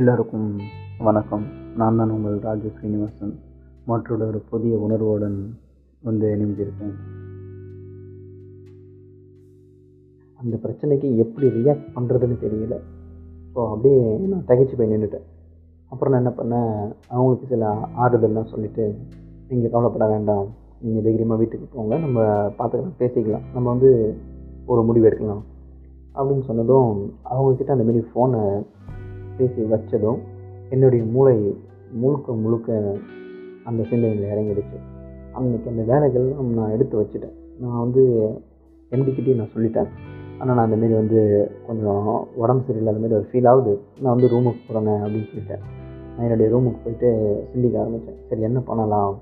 எல்லோருக்கும் வணக்கம். நான் தான் உங்கள் ராஜு ஸ்ரீனிவாசன். மற்றொரு ஒரு புதிய உணர்வுடன் வந்து இணைஞ்சிருக்கேன் அந்த பிரச்சனைக்கு எப்படி ரியாக்ட் பண்ணுறதுன்னு தெரியல. ஸோ அப்படியே நான் தகைச்சு போய் நின்றுட்டேன். அப்புறம் நான் என்ன பண்ணேன்? அவங்களுக்கு சில ஆறுதல்லாம் சொல்லிவிட்டு நீங்கள் கவலைப்பட வேண்டாம். நீங்கள் தைரியமாக வீட்டுக்கு போங்க. நம்ம பார்த்துக்கலாம் பேசிக்கலாம். நம்ம வந்து ஒரு முடிவு எடுக்கலாம். அப்படின்னு சொன்னதும் அவங்கக்கிட்ட அந்த மாரி ஃபோனை பேசி வச்சதும் என்னுடைய மூளை முழுக்க முழுக்க அந்த சிந்தனையில் இறங்கிடுச்சு. அன்றைக்கி அந்த வேலைகள்லாம் நான் எடுத்து வச்சுட்டேன். நான் வந்து எம்டிக்கிட்டே நான் சொல்லிட்டேன். ஆனால் நான் அந்தமாரி வந்து கொஞ்சம் உடம்பு சரியில்லாத மாதிரி ஒரு ஃபீல் ஆகுது. நான் வந்து ரூமுக்கு போகிறேன் அப்படின்னு சொல்லிட்டேன். நான் என்னுடைய ரூமுக்கு போயிட்டு சிந்திக்க ஆரம்பித்தேன் சரி என்ன பண்ணலாம்?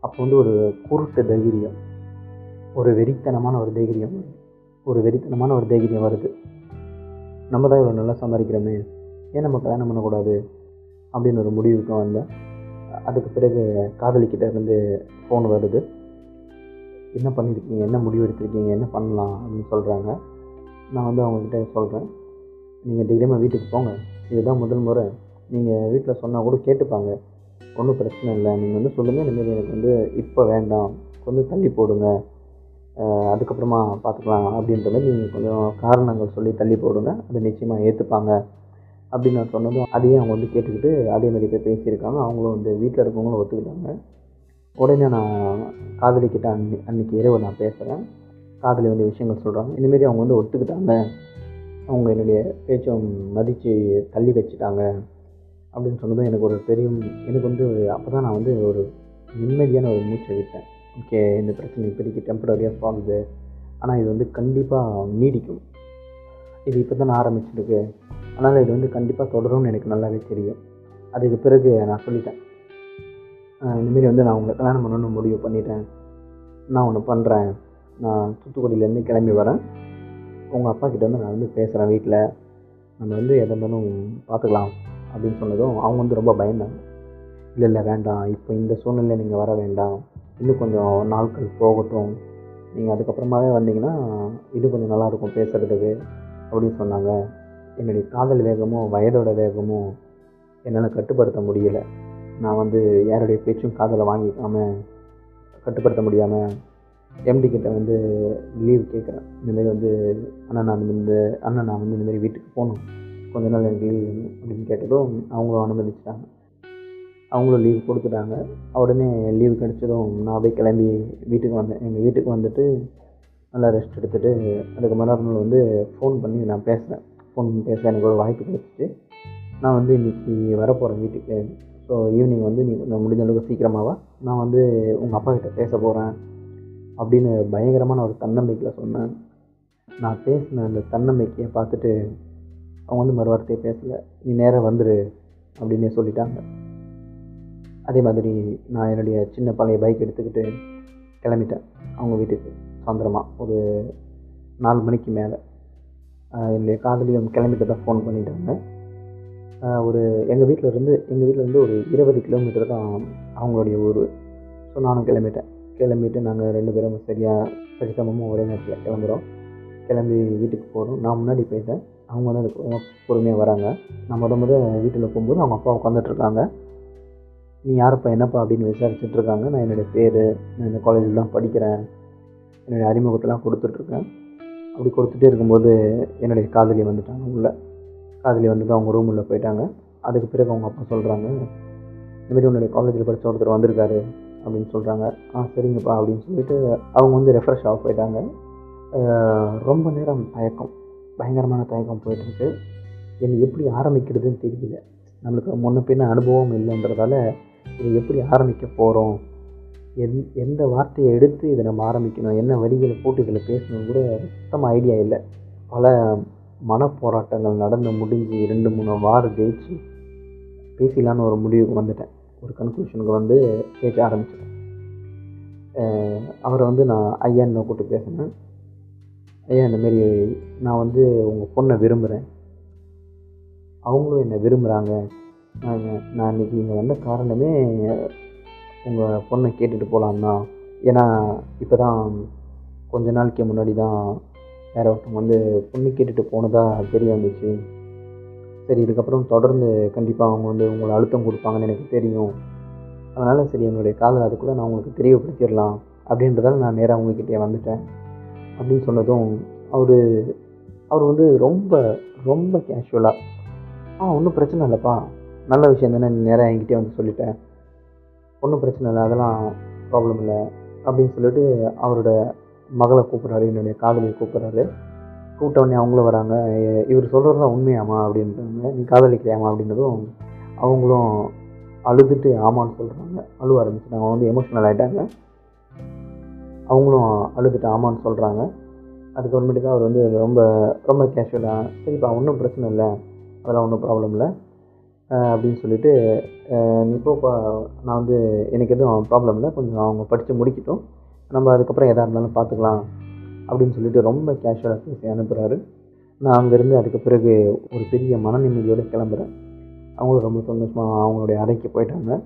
அப்போ வந்து ஒரு குருட்டு தைரியம். ஒரு வெறித்தனமான ஒரு தைரியம். வருது ஒரு வெறித்தனமான ஒரு தைரியம் வருது. நம்ம தான் இவ்வளோ நல்லா சம்பாதிக்கிறோமே. ஏன் நம்ம கல்யாணம் பண்ணக்கூடாது அப்படின்னு ஒரு முடிவுக்கு வந்தேன். அதுக்கு பிறகு காதலிக்கிட்ட இருந்து ஃபோன் வருது. என்ன பண்ணியிருக்கீங்க என்ன முடிவு எடுத்திருக்கீங்க? என்ன பண்ணலாம் அப்படின்னு சொல்கிறாங்க நான் வந்து அவங்கக்கிட்ட சொல்கிறேன் நீங்கள் தைரியமாக வீட்டுக்கு போங்க. இதுதான் முதல் முறை. நீங்கள் வீட்டில் சொன்னால் கூட கேட்டுப்பாங்க. ஒன்றும் பிரச்சனை இல்லை. நீங்கள் வந்து சொல்லுங்கள் இந்தமாரி எனக்கு வந்து இப்போ வேண்டாம். கொஞ்சம் தள்ளி போடுங்க. அதுக்கப்புறமா பார்த்துக்கலாம் அப்படின்ற மாதிரி நீங்கள் கொஞ்சம் காரணங்கள் சொல்லி தள்ளி போடுங்க. அது நிச்சயமாக ஏற்றுப்பாங்க அப்படின்னு நான் சொன்னதும் அதையும் அவங்க வந்து கேட்டுக்கிட்டு அதே மாதிரி போய் பேசியிருக்காங்க. அவங்களும் வந்து வீட்டில் இருக்கவங்களும் ஒத்துக்கிட்டாங்க. உடனே நான் காதலிக்கிட்ட அன்னி அன்றைக்கி இரவு நான் பேசுகிறேன் காதலி வந்து விஷயங்கள் சொல்கிறாங்க இந்தமாரி அவங்க வந்து ஒத்துக்கிட்டாங்க. அவங்க என்னுடைய பேச்சை மதித்து தள்ளி வச்சுட்டாங்க அப்படின்னு சொன்னதும் எனக்கு ஒரு பெரிய எனக்கு வந்து அப்போ தான் நான் வந்து ஒரு நிம்மதியான ஒரு மூச்சை விட்டேன். ஓகே இந்த பிரச்சனை இப்போதைக்கு டெம்பரரியாக சால்வ்டு ஆனால் இது வந்து கண்டிப்பாக நீடிக்கும். இது இப்போ தான் ஆரம்பிச்சிருக்கு. அதனால் இது வந்து கண்டிப்பாக தொடரும்னு எனக்கு நல்லாவே தெரியும். அதுக்கு பிறகு நான் சொல்லிட்டேன். இந்தமாரி வந்து நான் உங்களை கல்யாணம் பண்ணணும்னு முடிவு பண்ணிட்டேன். நான் ஒன்று பண்ணுறேன் நான் தூத்துக்குடியிலேருந்து கிளம்பி வரேன். உங்கள் அப்பா கிட்ட வந்து நான் வந்து பேசுகிறேன் வீட்டில் நம்ம வந்து எதை இருந்தாலும் பார்த்துக்கலாம் அப்படின்னு சொன்னதும் அவங்க வந்து ரொம்ப பயந்தாங்க. இல்லை இல்லை வேண்டாம். இப்போ இந்த சூழ்நிலையில் நீங்கள் வர வேண்டாம். இன்னும் கொஞ்சம் நாட்கள் போகட்டும். நீங்கள் அதுக்கப்புறமாவே வந்தீங்கன்னா இது கொஞ்சம் நல்லாயிருக்கும் பேசுகிறதுக்கு அப்படின்னு சொன்னாங்க. என்னுடைய காதல் வேகமும் வயதோட வேகமும் என்னால் கட்டுப்படுத்த முடியல. நான் வந்து யாருடைய பேச்சும் காதலை வாங்கிக்காமல் கட்டுப்படுத்த முடியாமல் எம்டி கிட்ட வந்து லீவ் கேட்குறேன் இந்தமாரி வந்து அண்ணா நான் இந்த அண்ணா நான் வந்து இந்தமாரி வீட்டுக்கு போகணும். கொஞ்ச நாள் எனக்கு லீவ் வேணும் அப்படின்னு கேட்டதும் அவங்களும் அனுமதிச்சிட்டாங்க. அவங்களும் லீவ் கொடுத்துட்டாங்க. உடனே லீவ் கிடச்சதும் நான் அப்படியே கிளம்பி வீட்டுக்கு வந்தேன். எங்கள் வீட்டுக்கு வந்துட்டு நல்லா ரெஸ்ட் எடுத்துகிட்டு அதுக்கு மறுநாள் வந்து ஃபோன் பண்ணி நான் பேசுகிறேன் ஃபோன் பேச எனக்கு ஒரு வாய்ப்பு கிடைச்சிச்சு. நான் வந்து இன்றைக்கி வரப்போகிறேன் வீட்டுக்கு. ஸோ ஈவினிங் வந்து நீ கொஞ்சம் முடிஞ்ச அளவுக்கு சீக்கிரமாவா நான் வந்து உங்கள் அப்பா கிட்ட பேச போகிறேன் அப்படின்னு பயங்கரமான ஒரு தன்னம்பிக்கையில் சொன்னேன். நான் பேசின அந்த தன்னம்பிக்கையை பார்த்துட்டு அவங்க வந்து மறுவார்த்தையை பேசலை. நீ நேராக வந்துடு அப்படின்னே சொல்லிட்டாங்க. அதே மாதிரி நான் என்னுடைய சின்ன பழைய பைக் எடுத்துக்கிட்டு கிளம்பிட்டேன். அவங்க வீட்டுக்கு சாயந்தரமாக ஒரு நாலு மணிக்கு மேலே. என்னுடைய காதலியும் கிளம்பிட்டு தான் ஃபோன் பண்ணிட்டாங்க ஒரு எங்கள் வீட்டில் இருந்து எங்கள் வீட்டில் இருந்து ஒரு இருபது கிலோமீட்டர் தான் அவங்களுடைய ஊர். ஸோ நானும் கிளம்பிட்டேன். கிளம்பிட்டு நாங்கள் ரெண்டு பேரும் சரியாக சரிசமமாக ஒரே நேரத்தில் கிளம்புறோம். கிளம்பி வீட்டுக்கு போகிறோம் நான் முன்னாடி போயிட்டேன். அவங்க வந்து அதுக்கு பொறுமையாக வராங்க. நான் முத முத வீட்டில் போகும்போது அவங்க அப்பா உட்காந்துட்ருக்காங்க நீ யாரப்பா என்னப்பா? அப்படின்னு விசாரிச்சுட்ருக்காங்க நான் என்னுடைய பேர் நான் இந்த காலேஜில் தான் படிக்கிறேன். என்னுடைய அறிமுகத்தெல்லாம் கொடுத்துட்ருக்கேன் அப்படி கொடுத்துட்டே இருக்கும்போது என்னுடைய காதலி வந்துட்டாங்க உள்ளே. காதலி வந்துட்டு அவங்க ரூம் உள்ளே போயிட்டாங்க. அதுக்கு பிறகு அவங்க அப்பா சொல்கிறாங்க இதுமாரி உன்னுடைய காலேஜில் படித்த ஒருத்தர் வந்திருக்காரு அப்படின்னு சொல்கிறாங்க ஆ சரிங்கப்பா அப்படின்னு சொல்லிட்டு அவங்க வந்து ரெஃப்ரெஷ் ஆக போயிட்டாங்க. ரொம்ப நேரம் தயக்கம் பயங்கரமான தயக்கம் போயிட்டுருக்கு எனக்கு எப்படி ஆரம்பிக்கிறதுன்னு தெரியல. நம்மளுக்கு முன்ன பின்ன அனுபவம் இல்லைன்றதால இதை எப்படி ஆரம்பிக்க போகிறோம் எந் எந்த வார்த்தையை எடுத்து இதை நம்ம ஆரம்பிக்கணும் என்ன வரிகளை போட்டு இதில் பேசணும் கூட சுத்தமாக ஐடியா இல்லை. பல மனப்போராட்டங்கள் நடந்து முடிஞ்சு ரெண்டு மூணு வாரம் ஜெயிச்சு பேசிலான்னு ஒரு முடிவுக்கு வந்துட்டேன். ஒரு கன்க்ளூஷனுக்கு வந்து பேச ஆரம்பிச்சிட்டேன். அவரை வந்து நான் ஐயான்னு கூப்பிட்டு பேசினேன். ஐயா இந்தமாரி நான் வந்து உங்கள் பொண்ணை விரும்புகிறேன் அவங்களும் என்னை விரும்புகிறாங்க நான் நான் இன்றைக்கி இங்கே வந்த காரணமே உங்கள் பொண்ணை கேட்டுட்டு போகலான்னா தான் ஏன்னா இப்போ தான் கொஞ்ச நாளைக்கு முன்னாடி தான் வேறு ஒருத்தவங்க வந்து பொண்ணு கேட்டுட்டு போனதாக தெரிய வந்துச்சு. சரி இதுக்கப்புறம் தொடர்ந்து கண்டிப்பாக அவங்க வந்து உங்களை அழுத்தம் கொடுப்பாங்கன்னு எனக்கு தெரியும். அதனால் சரி என்னுடைய காதல் அதுக்குள்ளே நான் உங்களுக்கு தெரியப்படுத்திடலாம் அப்படின்றதால நான் நேராக உங்ககிட்டயே வந்துட்டேன். அப்படின்னு சொன்னதும் அவர் அவர் வந்து ரொம்ப ரொம்ப கேஷுவலாக ஆ ஒன்றும் பிரச்சனை இல்லைப்பா. நல்ல விஷயம் தானே நேராக என்கிட்டே வந்து சொல்லிட்டேன். ஒன்றும் பிரச்சனை இல்லை அதெல்லாம் ப்ராப்ளம் இல்லை அப்படின்னு சொல்லிட்டு அவரோட மகளை கூப்பிட்றாரு என்னுடைய காதலியை கூப்பிட்றாரு. கூப்பிட்டவுடனே அவங்களும் வராங்க இவர் சொல்கிறதுலாம் உண்மையாமா அப்படின்றாங்க. நீ காதலிக்கிறியாமா அப்படின்றதும் அவங்களும் அழுதுட்டு ஆமான்னு சொல்கிறாங்க அழுவ ஆரம்பிச்சிட்டாங்க. அவங்க வந்து எமோஷனல் ஆகிட்டாங்க அவங்களும் அழுதுட்டு ஆமான்னு சொல்கிறாங்க அதுக்கப்புறமேட்டுக்கு அவர் வந்து ரொம்ப ரொம்ப கேஷுவலாக சரிப்பா ஒன்றும் பிரச்சனை இல்லை. அதெல்லாம் ஒன்றும் ப்ராப்ளம் இல்லை. அப்படின்னு சொல்லிட்டு அஹ் நான் வந்து எனக்கு எதுவும் ப்ராப்ளம் இல்லை. கொஞ்சம் அவங்க படித்து முடிக்கட்டும். நம்ம அதுக்கப்புறம் எதாக இருந்தாலும் பார்த்துக்கலாம் அப்படின்னு சொல்லிட்டு ரொம்ப கேஷுவலாக பேசி அனுப்புகிறாரு நான் அங்கேருந்து அதுக்கு பிறகு ஒரு பெரிய மன நிம்மதியோடு கிளம்புறேன். அவங்களும் ரொம்ப சந்தோஷமாக அவங்களுடைய அறைக்கு போயிட்டாங்க.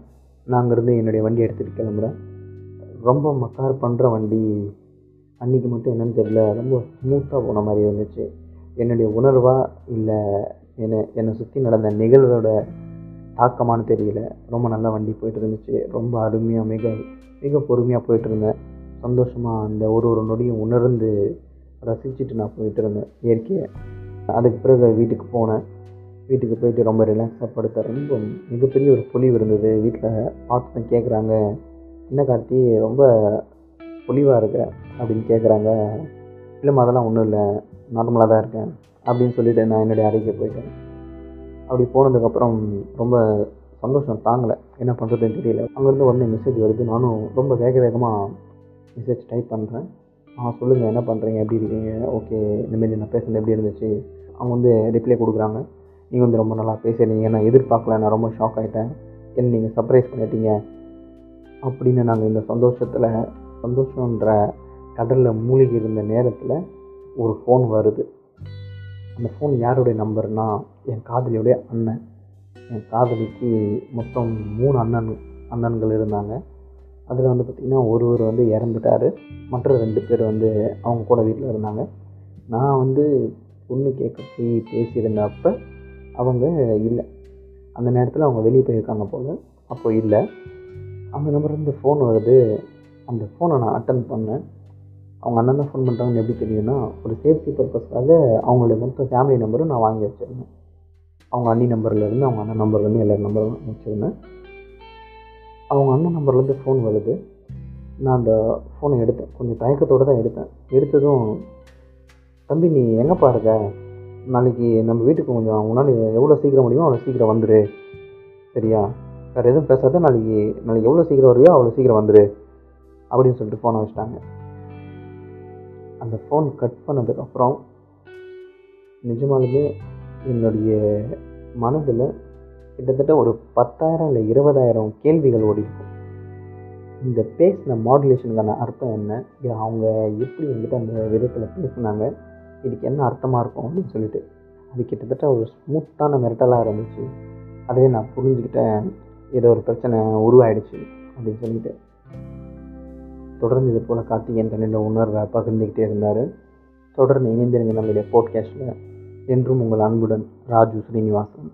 நான் அங்கேருந்து என்னுடைய வண்டி எடுத்துகிட்டு கிளம்புறேன். ரொம்ப மக்கார் பண்ணுற வண்டி. அன்றைக்கி மட்டும் என்னன்னு தெரியல. ரொம்ப ஸ்மூத்தாக போன மாதிரி இருந்துச்சு. என்னுடைய உணர்வாக இல்லை என்னை என்னை சுற்றி நடந்த நிகழ்வோட தாக்கமானு தெரியல. ரொம்ப நல்ல வண்டி போயிட்டு இருந்துச்சு ரொம்ப அருமையாக மிக மிக பொறுமையாக போயிட்டு இருந்தேன் சந்தோஷமாக அந்த ஒரு ஒரு நொடியும் உணர்ந்து ரசிச்சுட்டு நான் போயிட்டு இருந்தேன் இயற்கையை. அதுக்கு பிறகு வீட்டுக்கு போனேன். வீட்டுக்கு போயிட்டு ரொம்ப ரிலாக்ஸாக படுத்த ரொம்ப மிகப்பெரிய ஒரு பொலிவு இருந்தது. வீட்டில் பார்த்து தான் கேட்குறாங்க என்ன கார்த்தி ரொம்ப பொலிவாக இருக்க? அப்படின்னு கேட்குறாங்க இல்லைம்மா அதெல்லாம் ஒன்றும் இல்லை. நார்மலாக தான் இருக்கேன். அப்படின்னு சொல்லிட்டு நான் என்னுடைய அறைக்கு போயிட்டேன். அப்படி போனதுக்கப்புறம் ரொம்ப சந்தோஷம் தாங்கலை. என்ன பண்ணுறதுன்னு தெரியல. அங்கேருந்து உடனே மெசேஜ் வருது. நானும் ரொம்ப வேக வேகமாக மெசேஜ் டைப் பண்ணுறேன் ஆ சொல்லுங்கள் என்ன பண்ணுறீங்க எப்படி இருக்கீங்க? ஓகே இந்தமாரி நான் பேசுனது எப்படி இருந்துச்சு? அவங்க வந்து ரிப்ளை கொடுக்குறாங்க. நீங்கள் வந்து ரொம்ப நல்லா பேசுகிறீங்க நான் எதிர்பார்க்கல. நான் ரொம்ப ஷாக் ஆகிட்டேன் என்ன நீங்கள் சர்ப்ரைஸ் பண்ணிட்டீங்க? அப்படின்னு நாங்கள் இந்த சந்தோஷத்தில் சந்தோஷன்ற கடலில் மூழ்கி இருந்த நேரத்தில் ஒரு ஃபோன் வருது. அந்த ஃபோன் யாருடைய நம்பர்னால் என் காதலியுடைய அண்ணன். என் காதலிக்கு மொத்தம் மூணு அண்ணன் அண்ணன்கள் இருந்தாங்க. அதில் வந்து பார்த்திங்கன்னா ஒருவர் வந்து இறந்துட்டார். மற்ற ரெண்டு பேர் வந்து அவங்க கூட வீட்டில் இருந்தாங்க. நான் வந்து பொண்ணு கேட்க போய் பேசியிருந்தப்ப அவங்க இல்லை. அந்த நேரத்தில் அவங்க வெளியே போயிருக்காங்க போல் அப்போ இல்லை. அந்த நம்பர்லேருந்து ஃபோன் வருது. அந்த ஃபோனை நான் அட்டன் பண்ணேன். அவங்க அண்ணன் தான் ஃபோன் பண்ணுறாங்கன்னு எப்படி தெரியும்னா ஒரு சேஃப்டி பர்பஸ்க்காக அவங்களுடைய மொத்த ஃபேமிலி நம்பரும் நான் வாங்கி வச்சுருந்தேன். அவங்க அண்ணி நம்பர்லேருந்து அவங்க அண்ணன் நம்பர்லேருந்து எல்லா நம்பரும் வச்சுருந்தேன். அவங்க அண்ணன் நம்பர்லேருந்து ஃபோன் வருது. நான் அந்த ஃபோனை எடுத்தேன். கொஞ்சம் தயக்கத்தோடு தான் எடுத்தேன். எடுத்ததும் தம்பி நீ எங்கேப்பா இருக்க? நாளைக்கு நம்ம வீட்டுக்கு கொஞ்சம் உன்னால் எவ்வளோ சீக்கிரம் முடியுமோ அவ்வளோ சீக்கிரம் வந்துடு சரியா? வேறு எதுவும் பேசாத நாளைக்கு நாளைக்கு எவ்வளோ சீக்கிரம் வருவியோ அவ்வளோ சீக்கிரம் வந்துடு அப்படின்னு சொல்லிட்டு ஃபோனை வச்சிட்டாங்க. அந்த ஃபோன் கட் பண்ணதுக்கப்புறம் நிஜமாலுமே என்னுடைய மனதில் கிட்டத்தட்ட ஒரு பத்தாயிரம் இல்லை இருபதாயிரம் கேள்விகள் ஓடிருக்கும் இந்த பேசின மாடுலேஷனுக்கான அர்த்தம் என்ன? அவங்க எப்படி என்கிட்ட அந்த விதத்தில் பேசுனாங்க? இதுக்கு என்ன அர்த்தமாக இருக்கும் அப்படின்னு சொல்லிட்டு. அது கிட்டத்தட்ட ஒரு ஸ்மூத்தான மிரட்டலாக இருந்துச்சு. அதே நான் புரிஞ்சுக்கிட்டேன். ஏதோ ஒரு பிரச்சனை உருவாயிடுச்சு அப்படின்னு சொல்லிட்டு. தொடர்ந்து இது போல் கார்த்திகேயன் தன்னுடைய உணர்வை பகிர்ந்துக்கிட்டே இருந்தார். தொடர்ந்து இணைந்திருங்க நம்மளுடைய போட்காஸ்ட்டில் என்றும் உங்கள் அன்புடன் ராஜு ஸ்ரீனிவாசன்.